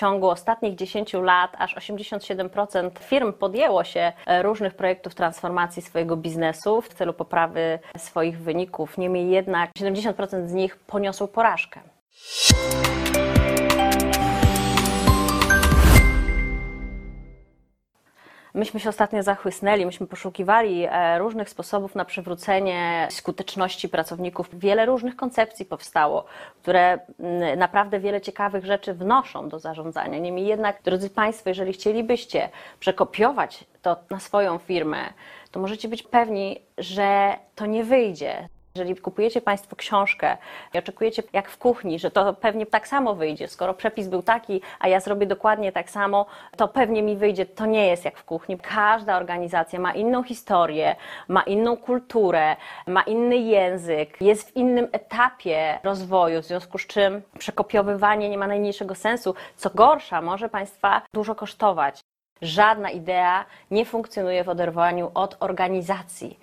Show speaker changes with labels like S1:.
S1: ciągu ostatnich 10 lat aż 87% firm podjęło się e, różnych projektów transformacji swojego biznesu w celu poprawy swoich wyników. Niemniej jednak 70% z nich poniosło porażkę. Myśmy się ostatnio zachłysnęli, myśmy poszukiwali e, różnych sposobów na przywrócenie skuteczności pracowników. Wiele różnych koncepcji powstało, które mm, naprawdę wiele ciekawych rzeczy wnoszą do zarządzania. Niemniej jednak, drodzy Państwo, jeżeli chcielibyście przekopiować to na swoją firmę, to możecie być pewni, że to nie wyjdzie. Jeżeli kupujecie Państwo książkę i oczekujecie, jak w kuchni, że to pewnie tak samo wyjdzie, skoro przepis był taki, a ja zrobię dokładnie tak samo, to pewnie mi wyjdzie. To nie jest jak w kuchni. Każda organizacja ma inną historię, ma inną kulturę, ma inny język, jest w innym etapie rozwoju, w związku z czym przekopiowywanie nie ma najmniejszego sensu. Co gorsza, może Państwa dużo kosztować. Żadna idea nie funkcjonuje w oderwaniu od organizacji.